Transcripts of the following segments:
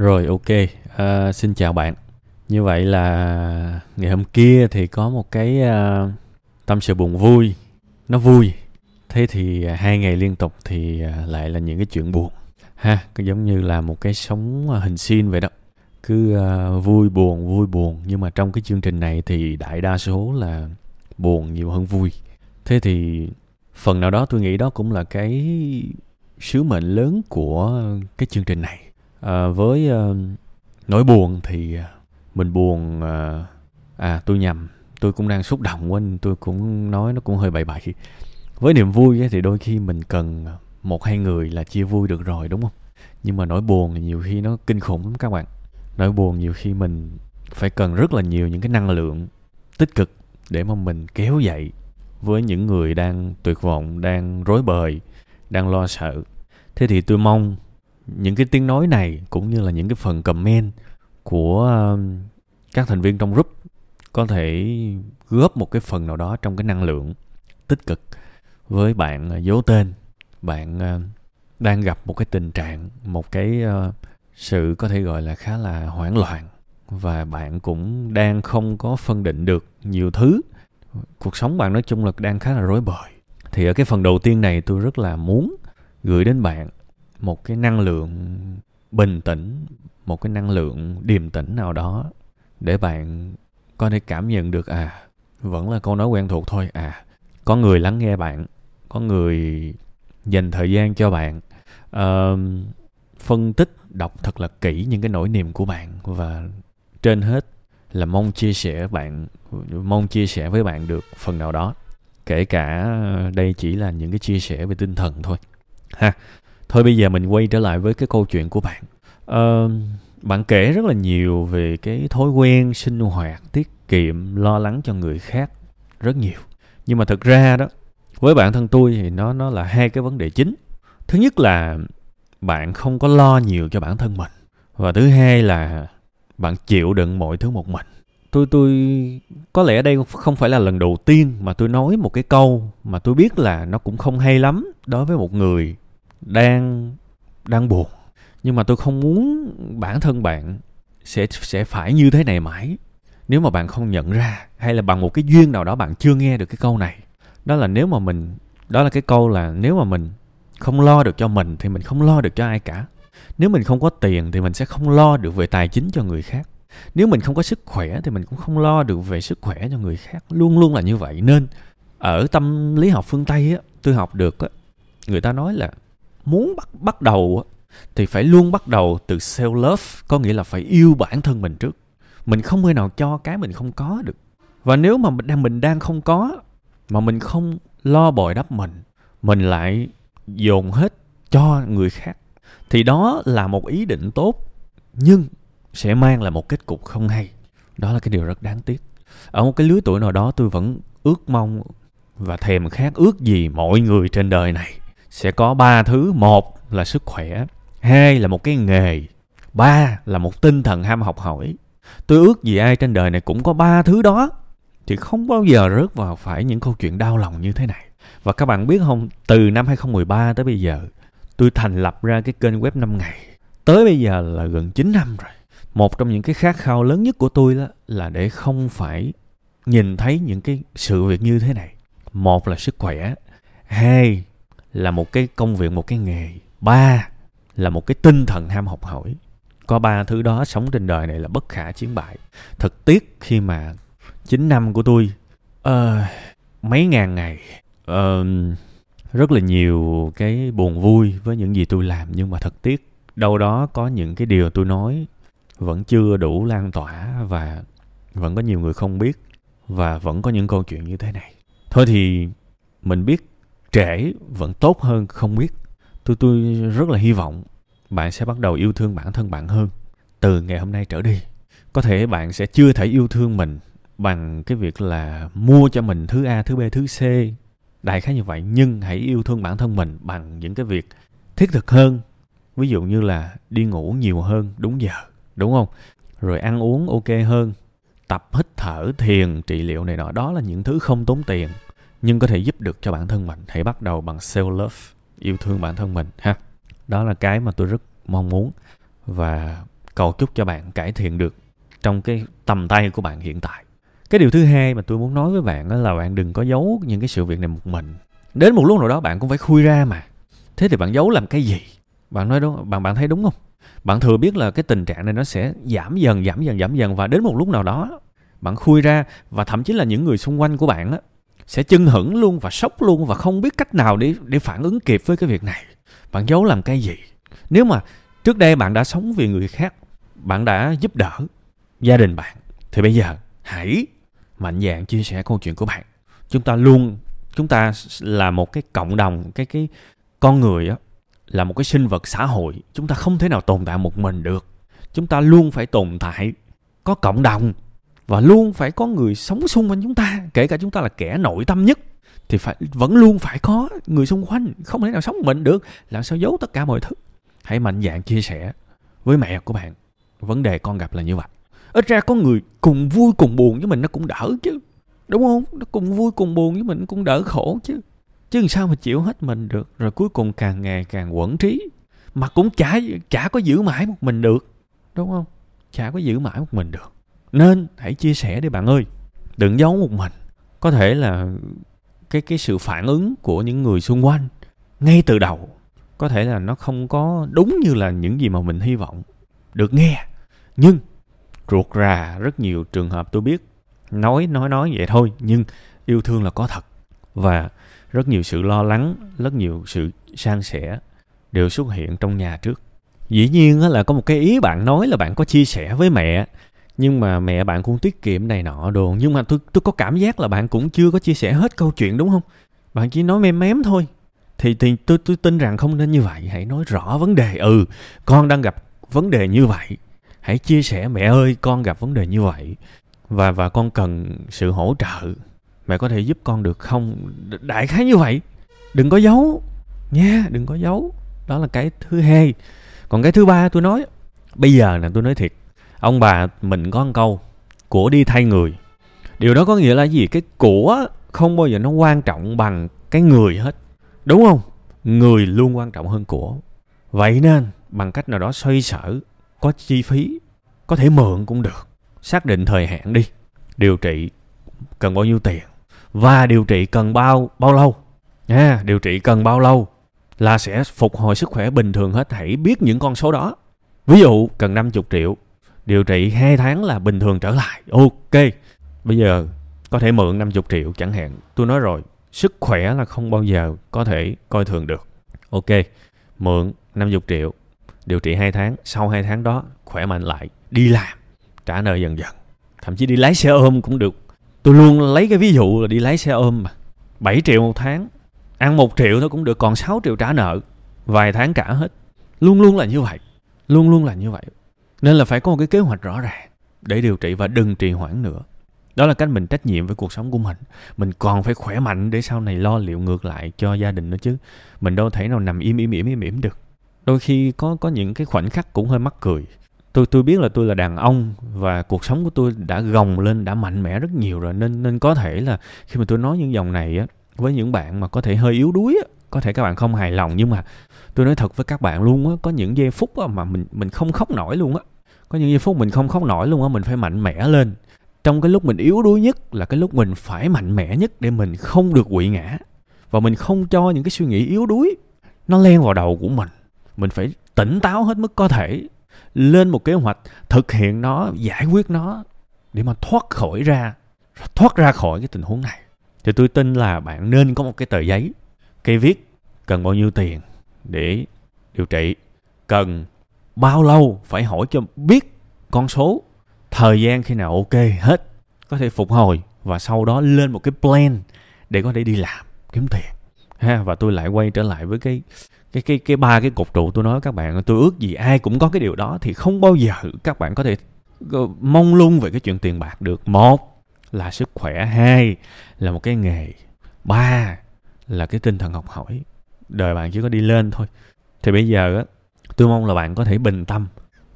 Rồi ok, uh, xin chào bạn. Như vậy là ngày hôm kia thì có một cái uh, tâm sự buồn vui, nó vui. Thế thì uh, hai ngày liên tục thì uh, lại là những cái chuyện buồn. Ha, cứ giống như là một cái sống uh, hình xin vậy đó. Cứ uh, vui buồn, vui buồn. Nhưng mà trong cái chương trình này thì đại đa số là buồn nhiều hơn vui. Thế thì phần nào đó tôi nghĩ đó cũng là cái sứ mệnh lớn của cái chương trình này à, với uh, nỗi buồn thì ờ, mình buồn uh, à tôi nhầm tôi cũng đang xúc động quá tôi cũng nói nó cũng hơi bậy bậy. Với niềm vui ấy, thì đôi khi mình cần một hai người là chia vui được rồi đúng không? Nhưng mà nỗi buồn thì nhiều khi nó kinh khủng lắm các bạn. Nỗi buồn nhiều khi mình phải cần rất là nhiều những cái năng lượng tích cực để mà mình kéo dậy với những người đang tuyệt vọng đang rối bời đang lo sợ. Thế thì tôi mong những cái tiếng nói này cũng như là những cái phần comment của um, các thành viên trong group có thể góp một cái phần nào đó trong cái năng lượng tích cực với bạn uh, dấu tên, bạn uh, đang gặp một cái tình trạng, một cái uh, sự có thể gọi là khá là hoảng loạn và bạn cũng đang không có phân định được nhiều thứ. Cuộc sống bạn nói chung là đang khá là rối bời. Thì ở cái phần đầu tiên này, tôi rất là muốn gửi đến bạn một cái năng lượng bình tĩnh một cái năng lượng điềm tĩnh nào đó để bạn có thể cảm nhận được à vẫn là câu nói quen thuộc thôi à có người lắng nghe bạn có người dành thời gian cho bạn. Uh, phân tích đọc thật là kỹ những cái nỗi niềm của bạn và trên hết là mong chia sẻ bạn mong chia sẻ với bạn được phần nào đó. Kể cả đây chỉ là những cái chia sẻ về tinh thần thôi ha thôi bây giờ mình quay trở lại với cái câu chuyện của bạn. Uh, bạn kể rất là nhiều về cái thói quen sinh hoạt tiết kiệm lo lắng cho người khác rất nhiều. Nhưng mà thực ra đó với bản thân tôi thì nó nó là hai cái vấn đề chính. Thứ nhất là bạn không có lo nhiều cho bản thân mình. Và thứ hai là bạn chịu đựng mọi thứ một mình. Tôi tôi có lẽ đây không phải là lần đầu tiên mà tôi nói một cái câu mà tôi biết là nó cũng không hay lắm đối với một người đang đang buồn. Nhưng mà tôi không muốn bản thân bạn sẽ sẽ phải như thế này mãi. Nếu mà bạn không nhận ra hay là bằng một cái duyên nào đó bạn chưa nghe được cái câu này, đó là nếu mà mình, đó là cái câu là nếu mà mình không lo được cho mình thì mình không lo được cho ai cả. Nếu mình không có tiền thì mình sẽ không lo được về tài chính cho người khác. Nếu mình không có sức khỏe thì mình cũng không lo được về sức khỏe cho người khác. Luôn luôn là như vậy. Nên ở tâm lý học phương tây á, tôi học được á, người ta nói là muốn bắt bắt đầu thì phải luôn bắt đầu từ self love, có nghĩa là phải yêu bản thân mình trước. Mình không thể nào cho cái mình không có được. Và nếu mà mình đang mình đang không có, mà mình không lo bồi đắp mình mình lại dồn hết cho người khác, thì đó là một ý định tốt, nhưng sẽ mang lại một kết cục không hay. Đó là cái điều rất đáng tiếc. Ở một cái lứa tuổi nào đó, tôi vẫn ước mong và thèm khát ước gì mọi người trên đời này sẽ có ba thứ. Một là sức khỏe, hai là một cái nghề, ba là một tinh thần ham học hỏi. Tôi ước gì ai trên đời này cũng có ba thứ đó. Thì không bao giờ rớt vào phải những câu chuyện đau lòng như thế này. Và các bạn biết không, từ năm 2013 tới bây giờ, tôi thành lập ra cái kênh web 5 ngày. Tới bây giờ là gần 9 năm rồi. Một trong những cái khát khao lớn nhất của tôi đó là để không phải nhìn thấy những cái sự việc như thế này. Một là sức khỏe, hai là một cái công việc một cái nghề. Ba là một cái tinh thần ham học hỏi. Có ba thứ đó sống trên đời này là bất khả chiến bại. Thật tiếc khi mà chín năm của tôi uh, mấy ngàn ngày uh, rất là nhiều cái buồn vui với những gì tôi làm. Nhưng mà thật tiếc đâu đó có những cái điều tôi nói vẫn chưa đủ lan tỏa và vẫn có nhiều người không biết và vẫn có những câu chuyện như thế này. Thôi thì mình biết trễ vẫn tốt hơn không biết. Tôi tôi rất là hy vọng bạn sẽ bắt đầu yêu thương bản thân bạn hơn. Từ ngày hôm nay trở đi, có thể bạn sẽ chưa thể yêu thương mình bằng cái việc là mua cho mình thứ a, thứ b, thứ c. Đại khái như vậy, nhưng hãy yêu thương bản thân mình bằng những cái việc thiết thực hơn. Ví dụ như là đi ngủ nhiều hơn, đúng giờ, đúng không? Rồi ăn uống ok hơn, tập hít thở thiền trị liệu này nọ, đó là những thứ không tốn tiền nhưng có thể giúp được cho bản thân mình. Hãy bắt đầu bằng self love, yêu thương bản thân mình, ha. Đó là cái mà tôi rất mong muốn và cầu chúc cho bạn cải thiện được trong cái tầm tay của bạn hiện tại. Cái điều thứ hai mà tôi muốn nói với bạn đó là bạn đừng có giấu những cái sự việc này một mình. Đến một lúc nào đó bạn cũng phải khui ra mà. Thế thì bạn giấu làm cái gì? Bạn nói đúng, bạn bạn thấy đúng không? Bạn thừa biết là cái tình trạng này nó sẽ giảm dần giảm dần giảm dần và đến một lúc nào đó bạn khui ra và thậm chí là những người xung quanh của bạn á sẽ chưng hửng luôn và sốc luôn và không biết cách nào để để phản ứng kịp với cái việc này. Bạn giấu làm cái gì? Nếu mà trước đây bạn đã sống vì người khác, bạn đã giúp đỡ gia đình bạn, thì bây giờ hãy mạnh dạn chia sẻ câu chuyện của bạn. Chúng ta luôn, chúng ta là một cái cộng đồng, cái cái con người á, là một cái sinh vật xã hội. Chúng ta không thể nào tồn tại một mình được. Chúng ta luôn phải tồn tại, có cộng đồng và luôn phải có người sống xung quanh chúng ta kể cả chúng ta là kẻ nội tâm nhất, thì phải, vẫn luôn phải có người xung quanh, không thể nào sống mình được. Làm sao giấu tất cả mọi thứ? Hãy mạnh dạn chia sẻ với mẹ của bạn. Vấn đề con gặp là như vậy. Ít ra có người cùng vui cùng buồn với mình nó cũng đỡ chứ, đúng không? Nó cùng vui cùng buồn với mình cũng đỡ khổ chứ. Chứ làm sao mà chịu hết mình được, rồi cuối cùng càng ngày càng quẩn trí. Mà cũng chả chả có giữ mãi một mình được, đúng không? Chả có giữ mãi một mình được. Nên hãy chia sẻ đi bạn ơi. Đừng giấu một mình có thể là cái cái sự phản ứng của những người xung quanh ngay từ đầu, có thể là nó không có đúng như là những gì mà mình hy vọng được nghe. Nhưng ruột rà rất nhiều trường hợp tôi biết nói nói nói vậy thôi, nhưng yêu thương là có thật. Và rất nhiều sự lo lắng, rất nhiều sự san sẻ đều xuất hiện trong nhà trước. Dĩ nhiên là có một cái ý bạn nói là bạn có chia sẻ với mẹ nhưng mà mẹ bạn cũng tiết kiệm này nọ đồ. Nhưng mà tôi tôi có cảm giác là bạn cũng chưa có chia sẻ hết câu chuyện, đúng không? Bạn chỉ nói mém mém thôi. Thì thì tôi tôi tin rằng không nên như vậy. Hãy nói rõ vấn đề. Ừ con đang gặp vấn đề như vậy. Hãy chia sẻ, mẹ ơi, con gặp vấn đề như vậy. Và và con cần sự hỗ trợ. Mẹ có thể giúp con được không? Đại khái như vậy. Đừng có giấu. Nha, đừng có giấu. Đó là cái thứ hai. Còn cái thứ ba tôi nói. Bây giờ là tôi nói thiệt ông bà mình có một câu, của đi thay người. Điều đó có nghĩa là gì? Cái của không bao giờ nó quan trọng bằng cái người hết. Đúng không? Người luôn quan trọng hơn của. Vậy nên, bằng cách nào đó xoay sở, có chi phí, có thể mượn cũng được. Xác định thời hạn đi. Điều trị cần bao nhiêu tiền? Và điều trị cần bao bao lâu? Nha, điều trị cần bao lâu là sẽ phục hồi sức khỏe bình thường hết. Hãy biết những con số đó. Ví dụ cần 50 triệu điều trị 2 tháng là bình thường trở lại. Ok. Bây giờ có thể mượn 50 triệu chẳng hạn. Tôi nói rồi, sức khỏe là không bao giờ có thể coi thường được. Ok. Mượn 50 triệu, điều trị 2 tháng. Sau 2 tháng đó, khỏe mạnh lại, đi làm, trả nợ dần dần. Thậm chí đi lái xe ôm cũng được. Tôi luôn lấy cái ví dụ là đi lái xe ôm mà. 7 triệu một tháng, ăn một triệu nó cũng được, còn 6 triệu trả nợ. Vài tháng trả hết. Luôn luôn là như vậy. Luôn luôn là như vậy nên là phải có một cái kế hoạch rõ ràng để điều trị và đừng trì hoãn nữa. Đó là cách mình trách nhiệm với cuộc sống của mình. Mình còn phải khỏe mạnh để sau này lo liệu ngược lại cho gia đình nữa chứ. Mình đâu thể nào nằm im im im im im được. Đôi khi có có những cái khoảnh khắc cũng hơi mắc cười. Tôi tôi biết là tôi là đàn ông và cuộc sống của tôi đã gồng lên, đã mạnh mẽ rất nhiều rồi. Nên nên có thể là khi mà tôi nói những dòng này á, với những bạn mà có thể hơi yếu đuối á có thể các bạn không hài lòng, nhưng mà tôi nói thật với các bạn luôn á, có những giây phút á mà mình mình không khóc nổi luôn á. Có những giây phút mình không khóc nổi luôn á, mình phải mạnh mẽ lên. Trong cái lúc mình yếu đuối nhất là cái lúc mình phải mạnh mẽ nhất để mình không được quỵ ngã. Và mình không cho những cái suy nghĩ yếu đuối, nó len vào đầu của mình. Mình phải tỉnh táo hết mức có thể, lên một kế hoạch, thực hiện nó, giải quyết nó để mà thoát khỏi ra, thoát ra khỏi cái tình huống này. Thì tôi tin là bạn nên có một cái tờ giấy cây viết cần bao nhiêu tiền để điều trị? Cần bao lâu phải hỏi cho biết con số? Thời gian khi nào ok hết, có thể phục hồi và sau đó lên một cái plan để có thể đi làm, kiếm tiền. Ha, và tôi lại quay trở lại với cái cái cái cái ba cái cột trụ tôi nói các bạn. Tôi ước gì ai cũng có cái điều đó thì không bao giờ các bạn có thể ờ, mong lung về cái chuyện tiền bạc được. Một là sức khỏe, hai là một cái nghề, ba là cái tinh thần học hỏi. Đời bạn chỉ có đi lên thôi. Thì bây giờ á tôi mong là bạn có thể bình tâm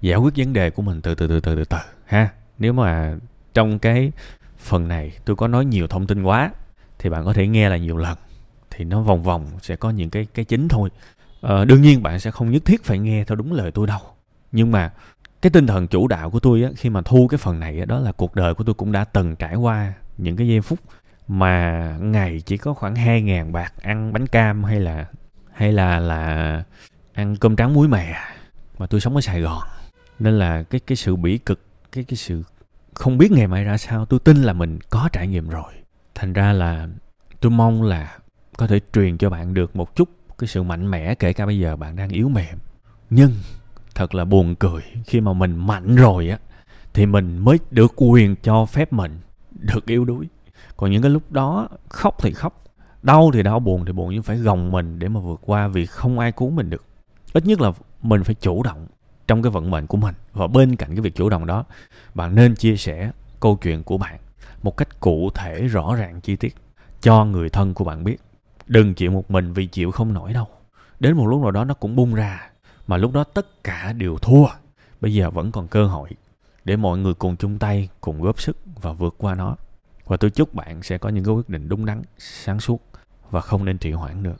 giải quyết vấn đề của mình từ từ từ từ từ từ ha. Nếu mà trong cái phần này tôi có nói nhiều thông tin quá thì bạn có thể nghe là nhiều lần thì nó vòng vòng sẽ có những cái cái chính thôi. Ờ, đương nhiên bạn sẽ không nhất thiết phải nghe theo đúng lời tôi đâu. Nhưng mà cái tinh thần chủ đạo của tôi á, khi mà thu cái phần này á, đó là cuộc đời của tôi cũng đã từng trải qua những cái giây phút mà ngày chỉ có khoảng hai ngàn bạc ăn bánh cam hay là hay là là ăn cơm trắng muối mè. Mà tôi sống ở Sài Gòn. Nên là cái cái sự bỉ cực, cái cái sự không biết ngày mai ra sao, tôi tin là mình có trải nghiệm rồi. Thành ra là tôi mong là có thể truyền cho bạn được một chút cái sự mạnh mẽ, kể cả bây giờ bạn đang yếu mềm. Nhưng thật là buồn cười, khi mà mình mạnh rồi á, thì mình mới được quyền cho phép mình được yếu đuối còn những cái lúc đó, khóc thì khóc, đau thì đau, buồn thì buồn, nhưng phải gồng mình để mà vượt qua vì không ai cứu mình được. Ít nhất là mình phải chủ động trong cái vận mệnh của mình và bên cạnh cái việc chủ động đó, bạn nên chia sẻ câu chuyện của bạn một cách cụ thể, rõ ràng, chi tiết cho người thân của bạn biết. Đừng chịu một mình vì chịu không nổi đâu. Đến một lúc nào đó nó cũng bung ra, mà lúc đó tất cả đều thua. Bây giờ vẫn còn cơ hội để mọi người cùng chung tay, cùng góp sức và vượt qua nó và tôi chúc bạn sẽ có những cái quyết định đúng đắn, sáng suốt và không nên trì hoãn nữa.